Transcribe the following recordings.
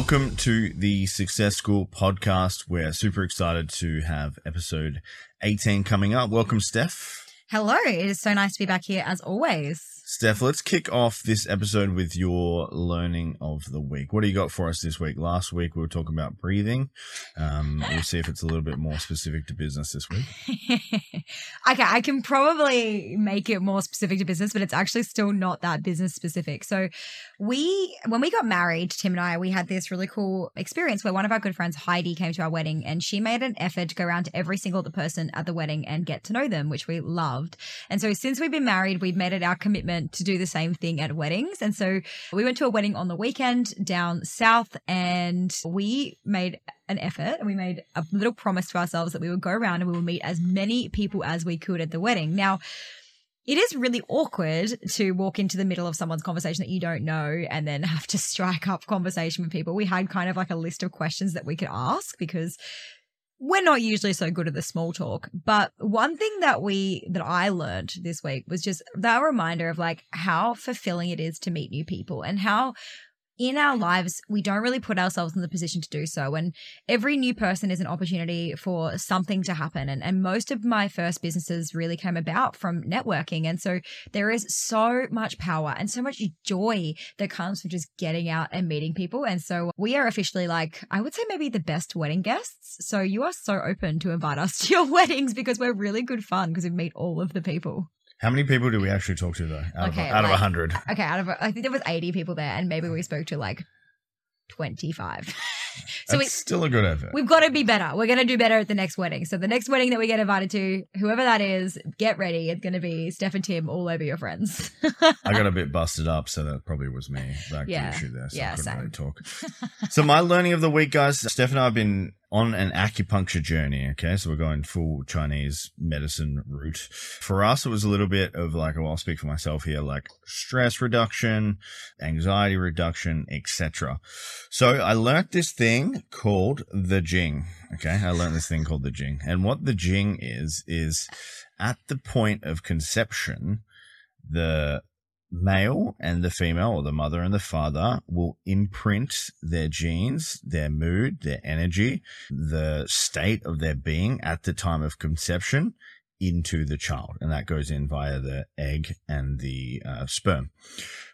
Welcome to the Success School podcast. We're super excited to have episode 18 coming up. Welcome, Steph. Hello. It is so nice to be back here as always. Steph, let's kick off this episode with your learning of the week. What do you got for us this week? Last week we were talking about breathing. Um, we'll see if it's a little bit more specific to business this week. okay, I can probably make it more specific to business, but it's actually still not that business specific. So, we, when we got married, Tim and I, we had this really cool experience where one of our good friends, Heidi, came to our wedding and she made an effort to go around to every single person at the wedding and get to know them, which we loved. And so, since we've been married, we've made it our commitment to do the same thing at weddings. And so we went to a wedding on the weekend down south and we made an effort and we made a little promise to ourselves that we would go around and we would meet as many people as we could at the wedding. Now, it is really awkward to walk into the middle of someone's conversation that you don't know and then have to strike up conversation with people. We had kind of like a list of questions that we could ask because we're not usually so good at the small talk, but one thing that we that I learned this week was just that reminder of like how fulfilling it is to meet new people and how in our lives, we don't really put ourselves in the position to do so. And every new person is an opportunity for something to happen. And, and most of my first businesses really came about from networking. And so there is so much power and so much joy that comes from just getting out and meeting people. And so we are officially like, I would say maybe the best wedding guests. So you are so open to invite us to your weddings because we're really good fun because we meet all of the people. How many people do we actually talk to though? Out okay, of out like, of hundred. Okay, out of I think there was eighty people there, and maybe we spoke to like twenty five. so it's still a good effort. We've got to be better. We're going to do better at the next wedding. So the next wedding that we get invited to, whoever that is, get ready. It's going to be Steph and Tim all over your friends. I got a bit busted up, so that probably was me. Back yeah. issue there, so yeah, I couldn't same. really talk. so my learning of the week, guys, Steph and I have been on an acupuncture journey. Okay. So we're going full Chinese medicine route. For us, it was a little bit of like, well, I'll speak for myself here, like stress reduction, anxiety reduction, etc. So I learned this thing called the Jing. Okay. I learned this thing called the Jing. And what the Jing is, is at the point of conception, the male and the female or the mother and the father will imprint their genes, their mood, their energy, the state of their being at the time of conception into the child. And that goes in via the egg and the uh, sperm,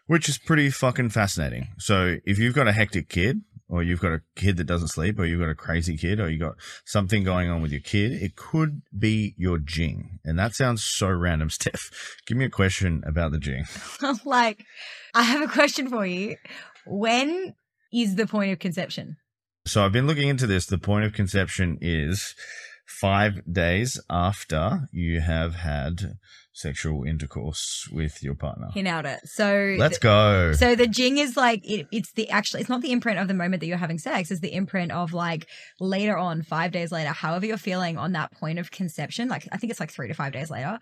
which is pretty fucking fascinating. So if you've got a hectic kid, or you've got a kid that doesn't sleep, or you've got a crazy kid, or you've got something going on with your kid, it could be your jing. And that sounds so random, Steph. Give me a question about the jing. like, I have a question for you. When is the point of conception? So I've been looking into this. The point of conception is five days after you have had sexual intercourse with your partner. He nailed it. So let's go. So the jing is like it, it's the actually it's not the imprint of the moment that you're having sex. It's the imprint of like later on, five days later, however you're feeling on that point of conception. Like I think it's like three to five days later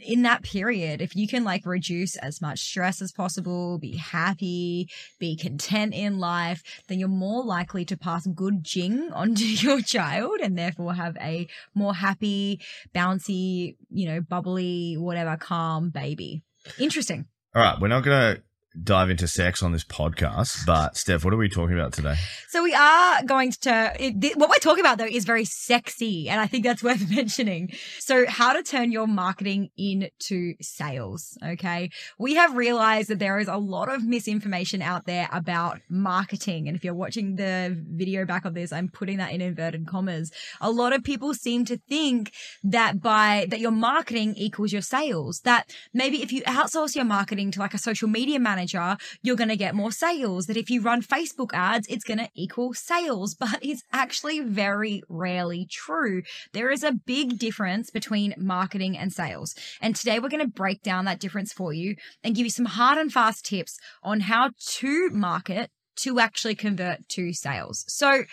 in that period, if you can like reduce as much stress as possible, be happy, be content in life, then you're more likely to pass good jing onto your child and therefore have a more happy, bouncy, you know, bubbly, whatever, calm baby. Interesting. All right. We're not going to dive into sex on this podcast, but Steph, what are we talking about today? So we are going to it, what we're talking about though is very sexy, and I think that's worth mentioning. So how to turn your marketing into sales? Okay, we have realized that there is a lot of misinformation out there about marketing, and if you're watching the video back of this, I'm putting that in inverted commas. A lot of people seem to think that by that your marketing equals your sales. That maybe if you outsource your marketing to like a social media manager manager, you're going to get more sales. That if you run Facebook ads, it's going to equal sales. But it's actually very rarely true. There is a big difference between marketing and sales. And today we're going to break down that difference for you and give you some hard and fast tips on how to market to actually convert to sales. So,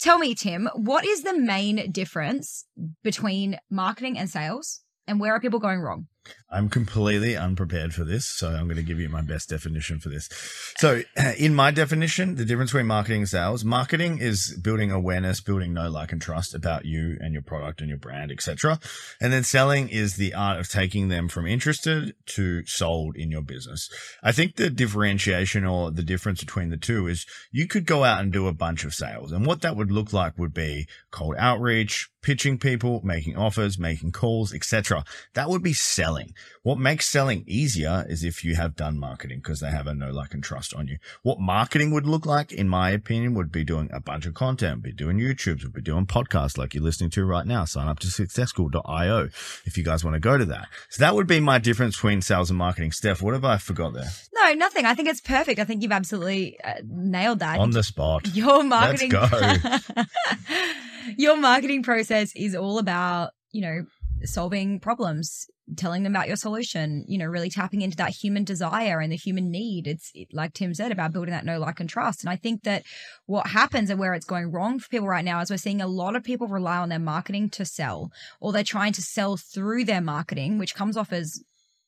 Tell me, Tim, what is the main difference between marketing and sales, and where are people going wrong? I'm completely unprepared for this, so I'm going to give you my best definition for this. So, in my definition, the difference between marketing and sales, marketing is building awareness, building know, like, and trust about you and your product and your brand, etc. And then selling is the art of taking them from interested to sold in your business. I think the differentiation or the difference between the two is you could go out and do a bunch of sales, and what that would look like would be cold outreach, pitching people, making offers, making calls, etc. That would be selling. What makes selling easier is if you have done marketing because they have a no like, and trust on you. What marketing would look like, in my opinion, would be doing a bunch of content, be doing YouTubes, would be doing podcasts like you're listening to right now. Sign up to successful.io if you guys want to go to that. So that would be my difference between sales and marketing. Steph, what have I forgot there? No, nothing. I think it's perfect. I think you've absolutely uh, nailed that. On the spot. Your marketing. Let's go. your marketing process is all about, you know, solving problems, telling them about your solution, you know, really tapping into that human desire and the human need. It's like Tim said about building that know, like, and trust. And I think that what happens and where it's going wrong for people right now is we're seeing a lot of people rely on their marketing to sell, or they're trying to sell through their marketing, which comes off as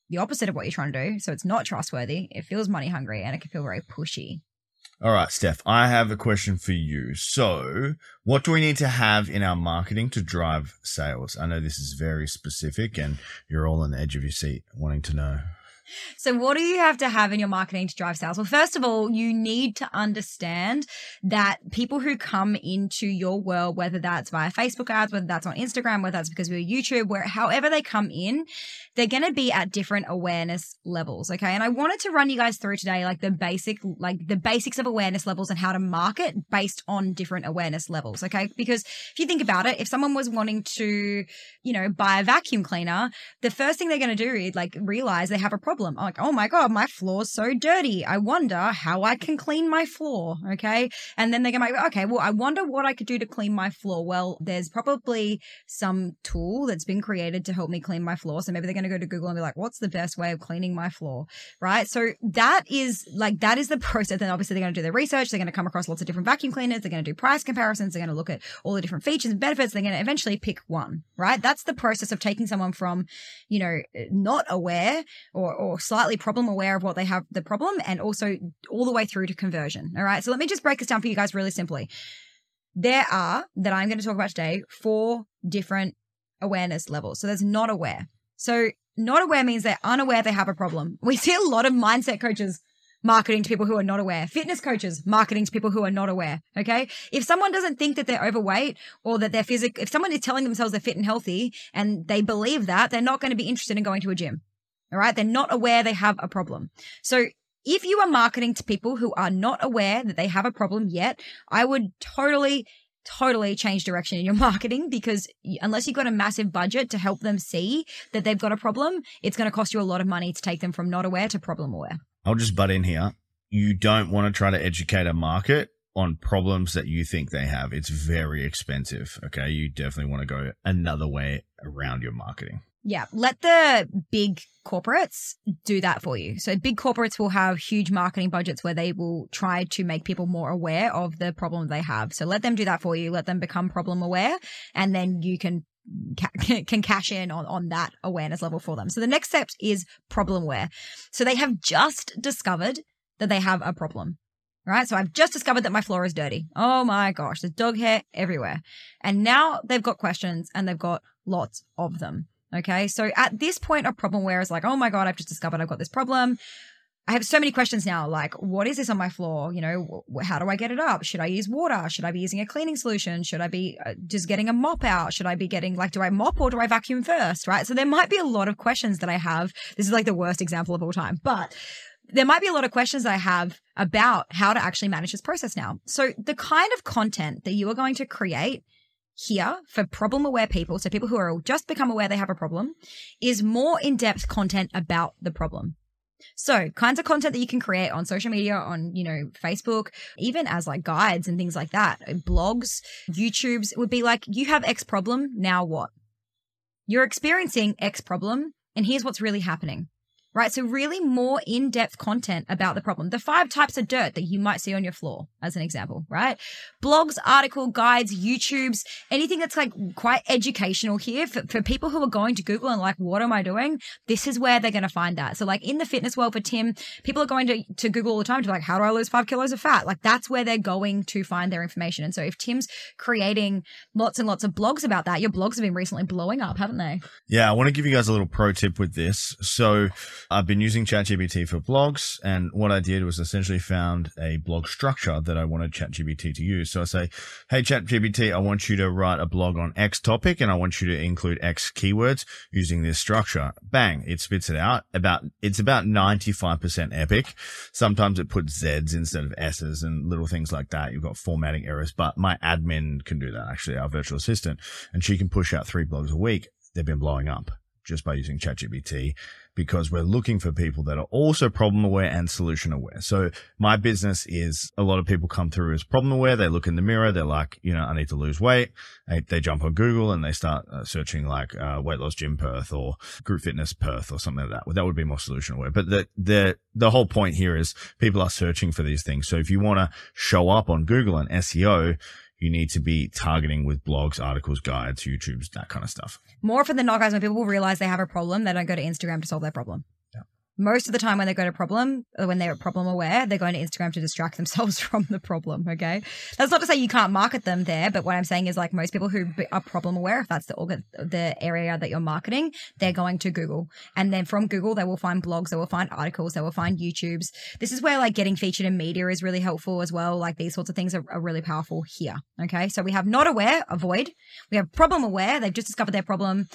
the opposite of what you're trying to do. So it's not trustworthy. It feels money hungry and it can feel very pushy. All right, Steph, I have a question for you. So, what do we need to have in our marketing to drive sales? I know this is very specific and you're all on the edge of your seat wanting to know. So, what do you have to have in your marketing to drive sales? Well, first of all, you need to understand that people who come into your world, whether that's via Facebook ads, whether that's on Instagram, whether that's because we're YouTube, where however they come in, they're going to be at different awareness levels. Okay. And I wanted to run you guys through today, like the basic, like the basics of awareness levels and how to market based on different awareness levels. Okay. Because if you think about it, if someone was wanting to, you know, buy a vacuum cleaner, the first thing they're going to do is like realize they have a problem problem. I'm like, oh my God, my floor's so dirty. I wonder how I can clean my floor. Okay. And then they're going to be, okay, well, I wonder what I could do to clean my floor. Well, there's probably some tool that's been created to help me clean my floor. So maybe they're going to go to Google and be like, what's the best way of cleaning my floor? Right. So that is like, that is the process. Then obviously they're going to do their research. They're going to come across lots of different vacuum cleaners. They're going to do price comparisons. They're going to look at all the different features and benefits. They're going to eventually pick one. Right. That's the process of taking someone from, you know, not aware or, or or slightly problem aware of what they have the problem and also all the way through to conversion. All right. So let me just break this down for you guys really simply. There are, that I'm going to talk about today, four different awareness levels. So there's not aware. So not aware means they're unaware they have a problem. We see a lot of mindset coaches marketing to people who are not aware. Fitness coaches marketing to people who are not aware. Okay. If someone doesn't think that they're overweight or that they're physical, if someone is telling themselves they're fit and healthy and they believe that, they're not going to be interested in going to a gym. All right. They're not aware they have a problem. So if you are marketing to people who are not aware that they have a problem yet, I would totally totally change direction in your marketing because unless you've got a massive budget to help them see that they've got a problem, it's going to cost you a lot of money to take them from not aware to problem aware. I'll just butt in here. You don't want to try to educate a market on problems that you think they have. It's very expensive. Okay. You definitely want to go another way around your marketing. Yeah, let the big corporates do that for you. So big corporates will have huge marketing budgets where they will try to make people more aware of the problem they have. So let them do that for you. Let them become problem aware and then you can can cash in on, on that awareness level for them. So the next step is problem aware. So they have just discovered that they have a problem. Right. So I've just discovered that my floor is dirty. Oh my gosh, there's dog hair everywhere. And now they've got questions and they've got lots of them. Okay. So at this point, a problem where it's like, oh my God, I've just discovered I've got this problem. I have so many questions now. Like, what is this on my floor? You know, how do I get it up? Should I use water? Should I be using a cleaning solution? Should I be uh, just getting a mop out? Should I be getting like, do I mop or do I vacuum first? Right. So there might be a lot of questions that I have. This is like the worst example of all time, but there might be a lot of questions I have about how to actually manage this process now. So the kind of content that you are going to create here for problem aware people, so people who are just become aware they have a problem, is more in depth content about the problem. So, kinds of content that you can create on social media, on, you know, Facebook, even as like guides and things like that, uh, blogs, YouTubes would be like, you have X problem, now what? You're experiencing X problem, and here's what's really happening right? So, really more in depth content about the problem. The five types of dirt that you might see on your floor, as an example, right? Blogs, article, guides, YouTubes, anything that's like quite educational here for, for people who are going to Google and like, what am I doing? This is where they're going to find that. So, like in the fitness world for Tim, people are going to, to Google all the time to like, how do I lose five kilos of fat? Like, that's where they're going to find their information. And so, if Tim's creating lots and lots of blogs about that, your blogs have been recently blowing up, haven't they? Yeah, I want to give you guys a little pro tip with this. So, I've been using ChatGPT for blogs, and what I did was essentially found a blog structure that I wanted ChatGPT to use. So I say, Hey, ChatGPT, I want you to write a blog on X topic and I want you to include X keywords using this structure. Bang. It spits it out about, it's about 95% epic. Sometimes it puts Z's instead of S's and little things like that. You've got formatting errors, but my admin can do that actually, our virtual assistant, and she can push out three blogs a week. They've been blowing up just by using ChatGPT because we're looking for people that are also problem aware and solution aware. So my business is a lot of people come through as problem aware. They look in the mirror. They're like, you know, I need to lose weight. They, jump on Google and they start uh, searching like uh, weight loss gym Perth or group fitness Perth or something like that. Well, that would be more solution aware. But the, the, the whole point here is people are searching for these things. So if you want to show up on Google and SEO, you need to be targeting with blogs, articles, guides, YouTubes, that kind of stuff. More often than not, guys, when people realize they have a problem, they don't go to Instagram to solve their problem most of the time when they got a problem, uh, when they're problem aware, they're going to Instagram to distract themselves from the problem. Okay. That's not to say you can't market them there, but what I'm saying is like most people who are problem aware, if that's the organ, the area that you're marketing, they're going to Google. And then from Google, they will find blogs, they will find articles, they will find YouTubes. This is where like getting featured in media is really helpful as well. Like these sorts of things are, are really powerful here. Okay. So we have not aware, avoid. We have problem aware. They've just discovered their problem.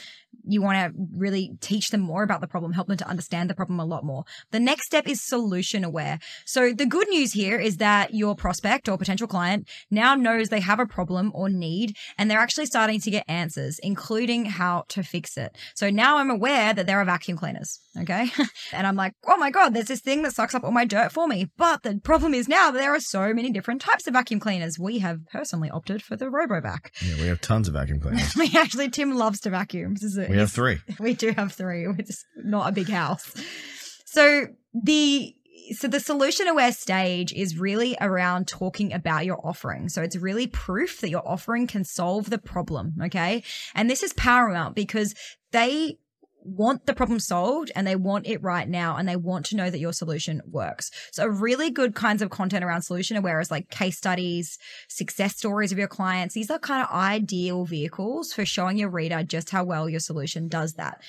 You want to really teach them more about the problem, help them to understand the problem a lot more. The next step is solution aware. So the good news here is that your prospect or potential client now knows they have a problem or need, and they're actually starting to get answers, including how to fix it. So now I'm aware that there are vacuum cleaners. Okay. and I'm like, oh my God, there's this thing that sucks up all my dirt for me. But the problem is now that there are so many different types of vacuum cleaners. We have personally opted for the RoboVac. Yeah, we have tons of vacuum cleaners. we actually, Tim loves to vacuum. we have three. We do have three. We're just not a big house. So the so the solution aware stage is really around talking about your offering. So it's really proof that your offering can solve the problem. Okay. And this is paramount because they want the problem solved and they want it right now and they want to know that your solution works. So really good kinds of content around solution aware is like case studies, success stories of your clients. These are kind of ideal vehicles for showing your reader just how well your solution does that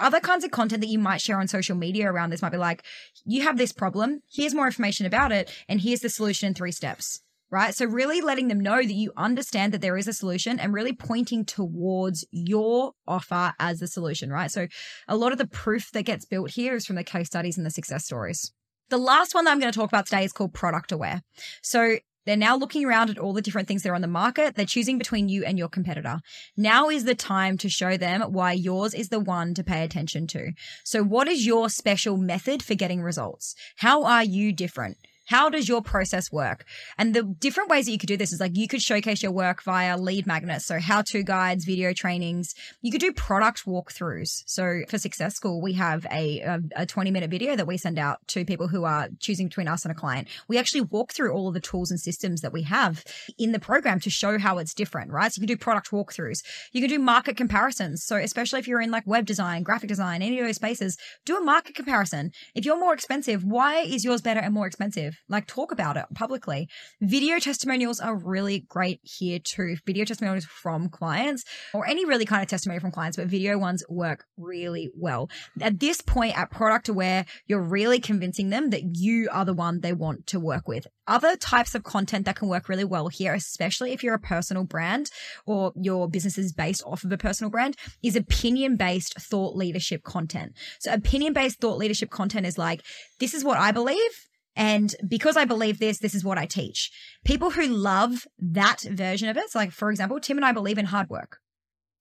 other kinds of content that you might share on social media around this might be like, you have this problem, here's more information about it, and here's the solution in three steps. Right. So, really letting them know that you understand that there is a solution and really pointing towards your offer as the solution. Right. So, a lot of the proof that gets built here is from the case studies and the success stories. The last one that I'm going to talk about today is called product aware. So they're now looking around at all the different things that are on the market. They're choosing between you and your competitor. Now is the time to show them why yours is the one to pay attention to. So, what is your special method for getting results? How are you different? How does your process work? And the different ways that you could do this is like you could showcase your work via lead magnets, so how to guides, video trainings. You could do product walkthroughs. So for Success School, we have a, a, a 20 minute video that we send out to people who are choosing between us and a client. We actually walk through all of the tools and systems that we have in the program to show how it's different, right? So you can do product walkthroughs. You can do market comparisons. So especially if you're in like web design, graphic design, any of those spaces, do a market comparison. If you're more expensive, why is yours better and more expensive? Like talk about it publicly. Video testimonials are really great here too. Video testimonials from clients or any really kind of testimony from clients, but video ones work really well. At this point at product aware, you're really convincing them that you are the one they want to work with. Other types of content that can work really well here, especially if you're a personal brand or your business is based off of a personal brand, is opinion based thought leadership content. So opinion based thought leadership content is like, this is what I believe. And because I believe this, this is what I teach. People who love that version of it, so like for example, Tim and I believe in hard work.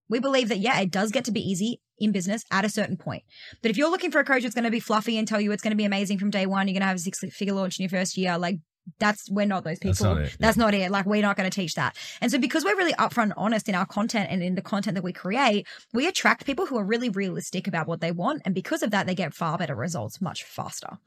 We believe that, yeah, it does get to be easy in business at a certain point. But if you're looking for a coach that's going to be fluffy and tell you it's going to be amazing from day one, you're going to have a six figure launch in your first year, like that's we're not those people. That's not it. That's yeah. not it. Like we're not going to teach that. And so because we're really upfront honest in our content and in the content that we create, we attract people who are really realistic about what they want. And because of that, they get far better results much faster.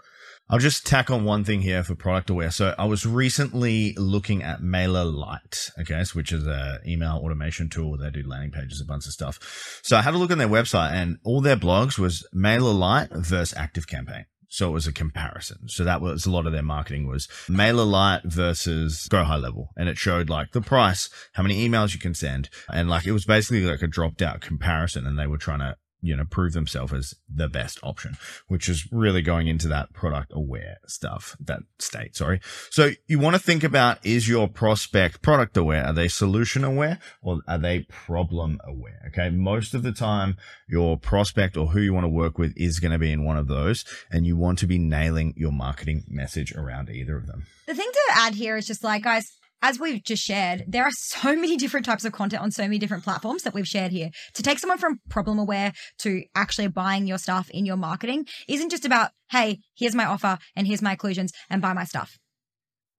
I'll just tack on one thing here for product aware. So I was recently looking at Mailer MailerLite, okay, so which is a email automation tool. They do landing pages, a bunch of stuff. So I had a look on their website and all their blogs was Mailer MailerLite versus ActiveCampaign. So it was a comparison. So that was a lot of their marketing was mailer MailerLite versus Go High Level. And it showed like the price, how many emails you can send. And like it was basically like a dropped out comparison. And they were trying to you know, prove themselves as the best option, which is really going into that product aware stuff, that state. Sorry. So you want to think about is your prospect product aware? Are they solution aware or are they problem aware? Okay. Most of the time, your prospect or who you want to work with is going to be in one of those and you want to be nailing your marketing message around either of them. The thing to add here is just like, guys, as we've just shared, there are so many different types of content on so many different platforms that we've shared here. To take someone from problem aware to actually buying your stuff in your marketing isn't just about, hey, here's my offer and here's my inclusions and buy my stuff.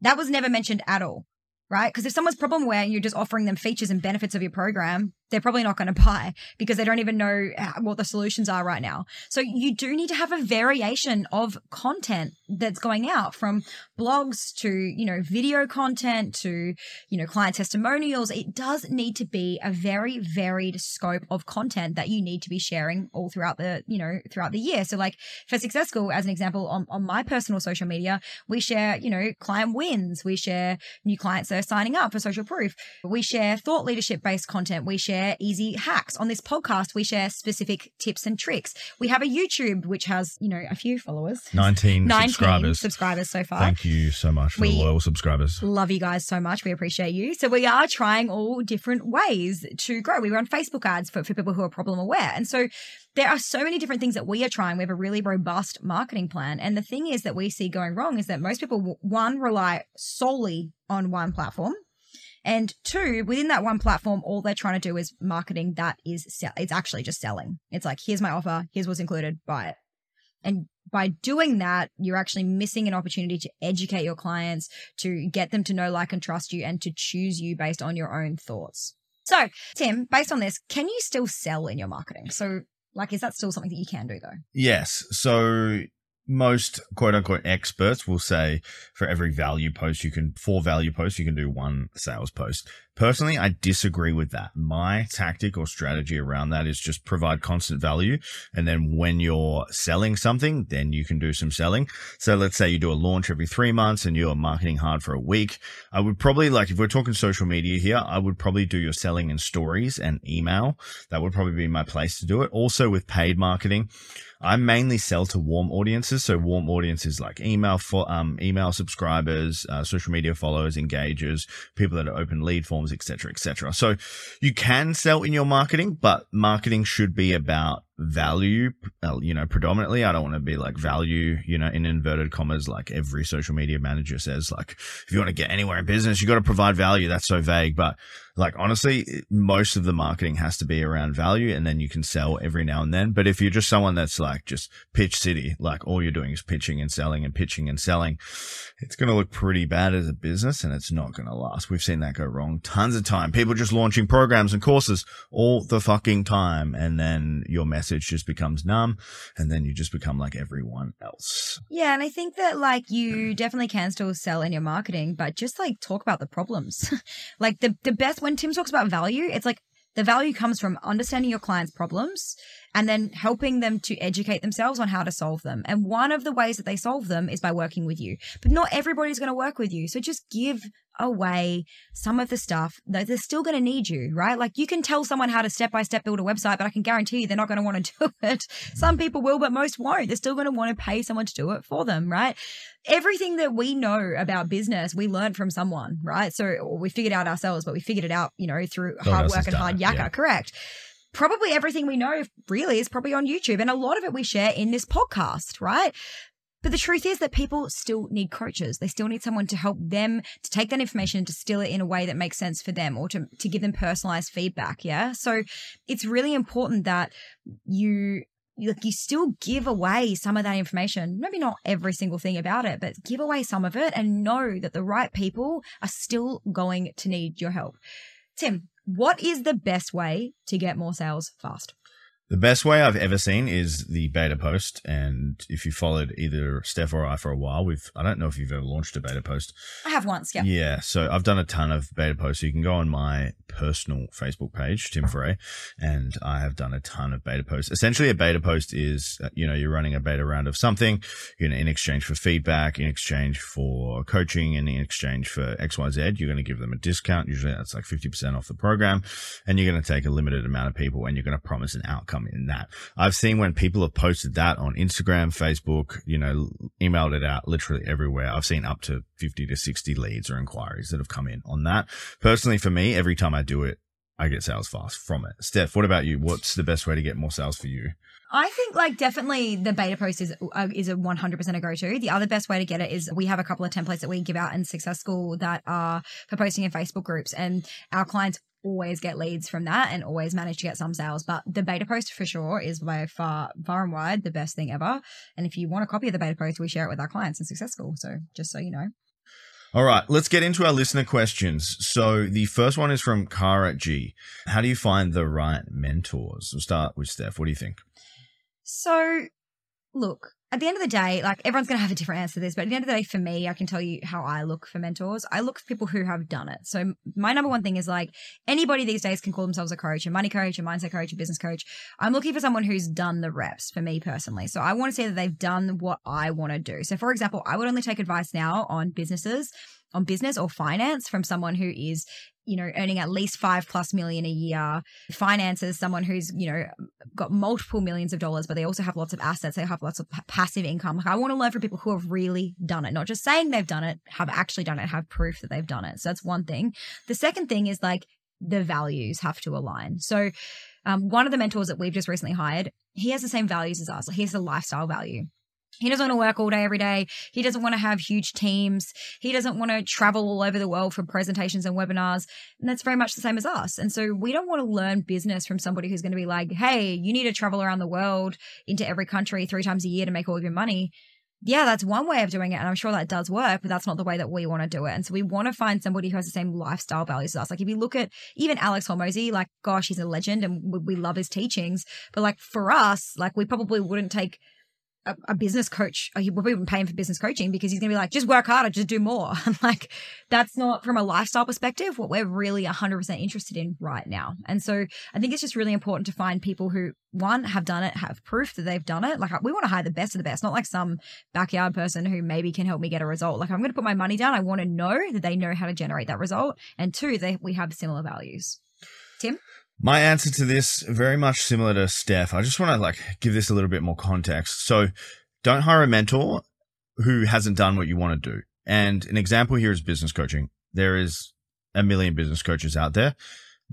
That was never mentioned at all, right? Because if someone's problem aware and you're just offering them features and benefits of your program, they're probably not going to buy because they don't even know uh, what the solutions are right now. So you do need to have a variation of content that's going out from blogs to, you know, video content to, you know, client testimonials. It does need to be a very varied scope of content that you need to be sharing all throughout the, you know, throughout the year. So like for Success School, as an example, on, on my personal social media, we share, you know, client wins. We share new clients that are signing up for social proof. We share thought leadership based content. We share share easy hacks. On this podcast, we share specific tips and tricks. We have a YouTube which has, you know, a few followers. 19, 19 subscribers. subscribers so far. Thank you so much for we the loyal subscribers. Love you guys so much. We appreciate you. So we are trying all different ways to grow. We run Facebook ads for, for people who are problem aware. And so there are so many different things that we are trying. We have a really robust marketing plan. And the thing is that we see going wrong is that most people, one, rely solely on one platform and two, within that one platform, all they're trying to do is marketing that is sell- it's actually just selling. It's like, here's my offer, here's what's included, buy it. And by doing that, you're actually missing an opportunity to educate your clients, to get them to know, like, and trust you, and to choose you based on your own thoughts. So, Tim, based on this, can you still sell in your marketing? So, like, is that still something that you can do though? Yes. So most quote unquote experts will say for every value post you can for value posts you can do one sales post Personally, I disagree with that. My tactic or strategy around that is just provide constant value. And then when you're selling something, then you can do some selling. So let's say you do a launch every three months and you're marketing hard for a week. I would probably like, if we're talking social media here, I would probably do your selling in stories and email. That would probably be my place to do it. Also with paid marketing. I mainly sell to warm audiences. So warm audiences like email for, um, email subscribers, uh, social media followers, engagers, people that are open lead forms, etc., etc. So you can sell in your marketing, but marketing should be about value, uh, you know, predominantly. I don't want to be like value, you know, in inverted commas, like every social media manager says, like, if you want to get anywhere in business, you got to provide value. That's so vague. But like, honestly, most of the marketing has to be around value and then you can sell every now and then. But if you're just someone that's like just pitch city, like all you're doing is pitching and selling and pitching and selling, it's going to look pretty bad as a business and it's not going to last. We've seen that go wrong tons of time. People just launching programs and courses all the fucking time. And then your message just becomes numb and then you just become like everyone else. Yeah. And I think that like you definitely can still sell in your marketing, but just like talk about the problems. like the, the best when Tim talks about value, it's like the value comes from understanding your client's problems and then helping them to educate themselves on how to solve them. And one of the ways that they solve them is by working with you. But not everybody's going to work with you. So just give away some of the stuff that they're still going to need you, right? Like you can tell someone how to step by step build a website, but I can guarantee you they're not going to want to do it. Some people will, but most won't. They're still going to want to pay someone to do it for them, right? Everything that we know about business, we learned from someone, right? So we figured out ourselves, but we figured it out, you know, through hard work and hard yakka, yeah. correct? Probably everything we know really is probably on YouTube. And a lot of it we share in this podcast, right? But the truth is that people still need coaches. They still need someone to help them to take that information and distill it in a way that makes sense for them or to, to give them personalized feedback. Yeah. So it's really important that you like you still give away some of that information. Maybe not every single thing about it, but give away some of it and know that the right people are still going to need your help. Tim, what is the best way to get more sales fast? The best way I've ever seen is the beta post. And if you followed either Steph or I for a while, we've, I don't know if you've ever launched a beta post. I have once, yeah. Yeah. So I've done a ton of beta posts. So you can go on my personal Facebook page, Tim Frey, and I have done a ton of beta posts. Essentially, a beta post is, uh, you know, you're running a beta round of something, you know, in exchange for feedback, in exchange for coaching, and in exchange for XYZ, you're going to give them a discount. Usually that's like 50% off the program. And you're going to take a limited amount of people and you're going to promise an outcome Um, in that. I've seen when people have posted that on Instagram, Facebook, you know, emailed it out literally everywhere. I've seen up to 50 to 60 leads or inquiries that have come in on that. Personally, for me, every time I do it, I get sales fast from it. Steph, what about you? What's the best way to get more sales for you? I think like definitely the beta post is uh, is a 100% a go to. The other best way to get it is we have a couple of templates that we give out in Success School that are for posting in Facebook groups and our clients always get leads from that and always manage to get some sales. But the beta post for sure is by far, far and wide the best thing ever. And if you want a copy of the beta post, we share it with our clients in Success School. So just so you know. All right, let's get into our listener questions. So the first one is from Kara G. How do you find the right mentors? We'll start with Steph. What do you think? So, look, at the end of the day, like everyone's going to have a different answer to this, but at the end of the day, for me, I can tell you how I look for mentors. I look for people who have done it. So my number one thing is like anybody these days can call themselves a coach, a money coach, a mindset coach, a business coach. I'm looking for someone who's done the reps for me personally. So I want to say that they've done what I want to do. So for example, I would only take advice now on businesses on business or finance from someone who is you know earning at least five plus million a year. Finances someone who's you know got multiple millions of dollars but they also have lots of assets. They have lots of passive income. Like i want to learn from people who have really done it not just saying they've done it have actually done it have proof that they've done it. So that's one thing. The second thing is like the values have to align. So um, one of the mentors that we've just recently hired he has the same values as us. He has a lifestyle value he doesn't want to work all day every day. He doesn't want to have huge teams. He doesn't want to travel all over the world for presentations and webinars. And that's very much the same as us. And so we don't want to learn business from somebody who's going to be like, hey, you need to travel around the world into every country three times a year to make all of your money. Yeah, that's one way of doing it. And I'm sure that does work, but that's not the way that we want to do it. And so we want to find somebody who has the same lifestyle values as us. Like if you look at even Alex Hormozi, like, gosh, he's a legend and we love his teachings. But like for us, like we probably wouldn't take a, a, business coach, oh, we're even paying for business coaching because he's going to be like, just work harder, just do more. like, that's not from a lifestyle perspective what we're really 100% interested in right now. And so I think it's just really important to find people who, one, have done it, have proof that they've done it. Like, we want to hire the best of the best, not like some backyard person who maybe can help me get a result. Like, I'm going to put my money down. I want to know that they know how to generate that result. And two, they, we have similar values. Tim? My answer to this very much similar to Steph. I just want to like give this a little bit more context. So don't hire a mentor who hasn't done what you want to do. And an example here is business coaching. There is a million business coaches out there.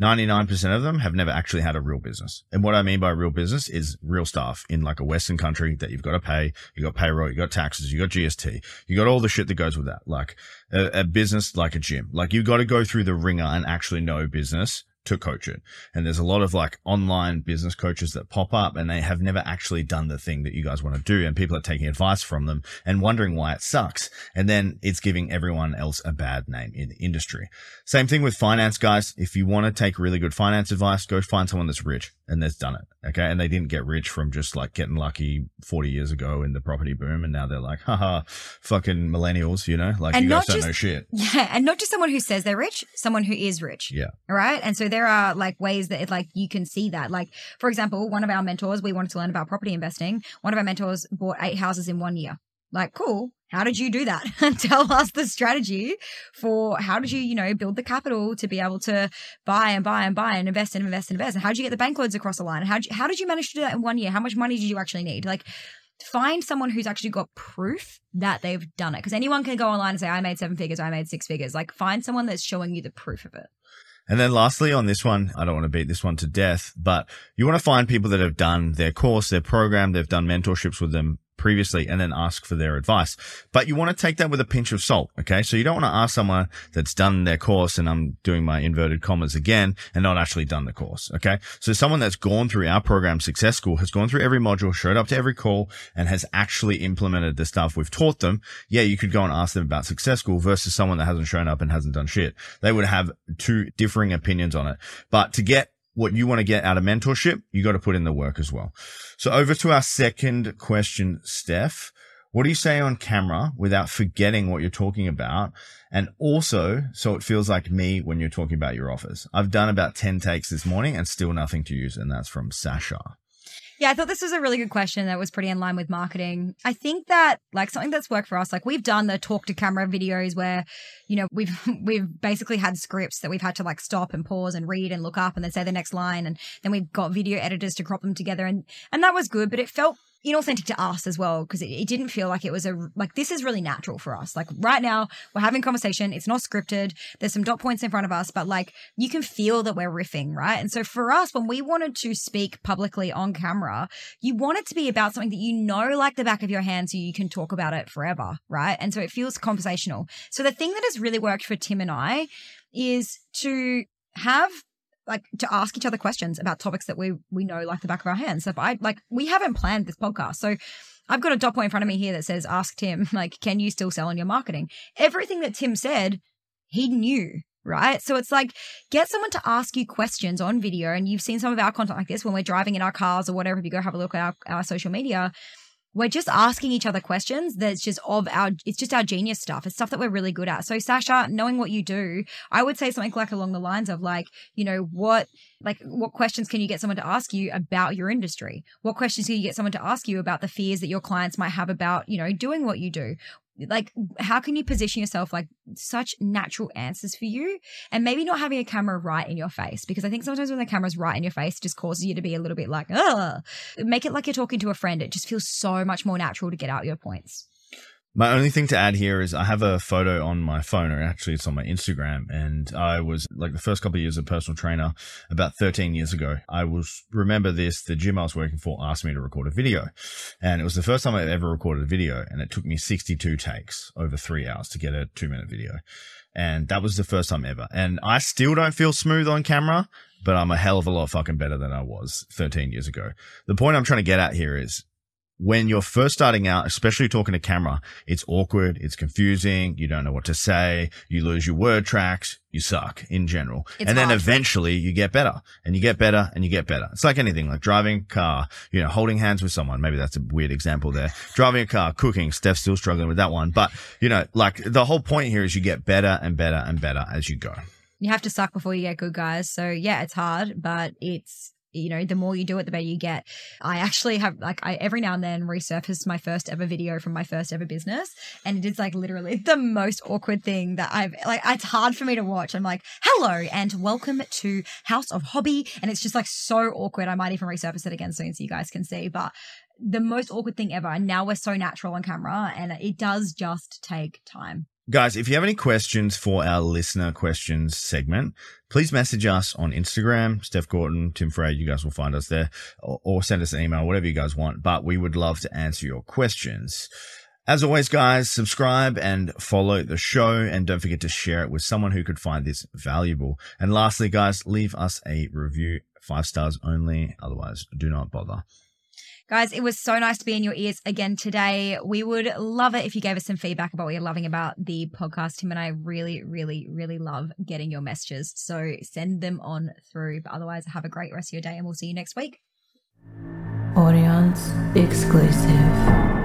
99% of them have never actually had a real business. And what I mean by real business is real staff in like a Western country that you've got to pay. You got payroll, you got taxes, you got GST, you got all the shit that goes with that. Like a, a business, like a gym. Like you've got to go through the ringer and actually know business to coach it. And there's a lot of like online business coaches that pop up and they have never actually done the thing that you guys want to do. And people are taking advice from them and wondering why it sucks. And then it's giving everyone else a bad name in the industry. Same thing with finance guys. If you want to take really good finance advice, go find someone that's rich and that's done it. Okay. And they didn't get rich from just like getting lucky 40 years ago in the property boom. And now they're like, haha, fucking millennials, you know, like and you guys just, don't know shit. Yeah. And not just someone who says they're rich, someone who is rich. Yeah. All right. And so there are like ways that it, like you can see that. Like, for example, one of our mentors, we wanted to learn about property investing. One of our mentors bought eight houses in one year. Like, cool. How did you do that? Tell us the strategy for how did you, you know, build the capital to be able to buy and buy and buy and invest and invest and invest? And how did you get the bank loans across the line? How did you, how did you manage to do that in one year? How much money did you actually need? Like, find someone who's actually got proof that they've done it. Because anyone can go online and say, I made seven figures, I made six figures. Like, find someone that's showing you the proof of it. And then lastly on this one, I don't want to beat this one to death, but you want to find people that have done their course, their program, they've done mentorships with them previously and then ask for their advice. But you want to take that with a pinch of salt. Okay. So you don't want to ask someone that's done their course and I'm doing my inverted commas again and not actually done the course. Okay. So someone that's gone through our program Success School has gone through every module, showed up to every call and has actually implemented the stuff we've taught them. Yeah. You could go and ask them about Success School versus someone that hasn't shown up and hasn't done shit. They would have two differing opinions on it. But to get what you want to get out of mentorship, you got to put in the work as well. So over to our second question, Steph. What do you say on camera without forgetting what you're talking about? And also, so it feels like me when you're talking about your offers. I've done about 10 takes this morning and still nothing to use. And that's from Sasha. Yeah, I thought this was a really good question that was pretty in line with marketing. I think that like something that's worked for us, like we've done the talk to camera videos where, you know, we've we've basically had scripts that we've had to like stop and pause and read and look up and then say the next line and then we've got video editors to crop them together and and that was good, but it felt inauthentic to us as well because it, it, didn't feel like it was a like this is really natural for us. Like right now we're having conversation it's not scripted there's some dot points in front of us but like you can feel that we're riffing right? And so for us when we wanted to speak publicly on camera you want it to be about something that you know like the back of your hand so you can talk about it forever right? And so it feels conversational. So the thing that has really worked for tim and i is to have like to ask each other questions about topics that we we know like the back of our hands. So if I like we haven't planned this podcast. So I've got a dot point in front of me here that says ask Tim, like, can you still sell on your marketing? Everything that Tim said, he knew. Right. So it's like get someone to ask you questions on video. And you've seen some of our content like this when we're driving in our cars or whatever. If you go have a look at our, our social media, we're just asking each other questions that's just of our it's just our genius stuff. It's stuff that we're really good at. So sasha knowing what you do i would say something like along the lines of like you know what like what questions can you get someone to ask you about your industry? What questions can you get someone to ask you about the fears that your clients might have about you know doing what you do like how can you position yourself like such natural answers for you and maybe not having a camera right in your face? Because i think sometimes when the camera's right in your face it just causes you to be a little bit like Ugh. make it like you're talking to a friend. It just feels so much more natural to get out your points my only thing to add here is I have a photo on my phone, or actually it's on my Instagram. And I was like the first couple of years of personal trainer about 13 years ago. I was remember this, the gym I was working for asked me to record a video. And it was the first time I've ever recorded a video. And it took me 62 takes over three hours to get a two minute video. And that was the first time ever. And I still don't feel smooth on camera, but I'm a hell of a lot fucking better than I was 13 years ago. The point I'm trying to get at here is when you're first starting out, especially talking to camera, it's awkward. It's confusing. You don't know what to say. You lose your word tracks. You suck in general. It's and then hard. eventually you get better and you get better and you get better. It's like anything, like driving a car, you know, holding hands with someone. Maybe that's a weird example there. driving a car, cooking. Steph's still struggling with that one. But, you know, like the whole point here is you get better and better and better as you go. You have to suck before you get good, guys. So yeah, it's hard, but it's you know, the more you do it, the better you get. I actually have like I every now and then resurface my first ever video from my first ever business, and it is like literally the most awkward thing that I've like. It's hard for me to watch. I'm like, hello and welcome to House of Hobby, and it's just like so awkward. I might even resurface it again soon so you guys can see, but. The most awkward thing ever. And now we're so natural on camera, and it does just take time. Guys, if you have any questions for our listener questions segment, please message us on Instagram, Steph Gorton, Tim Frey. You guys will find us there or, or send us an email, whatever you guys want. But we would love to answer your questions. As always, guys, subscribe and follow the show and don't forget to share it with someone who could find this valuable. And lastly, guys, leave us a review, five stars only. Otherwise, do not bother. Guys, it was so nice to be in your ears again today. We would love it if you gave us some feedback about what you're loving about the podcast. Tim and I really, really, really love getting your messages. So send them on through. But otherwise, have a great rest of your day and we'll see you next week. Audience exclusive.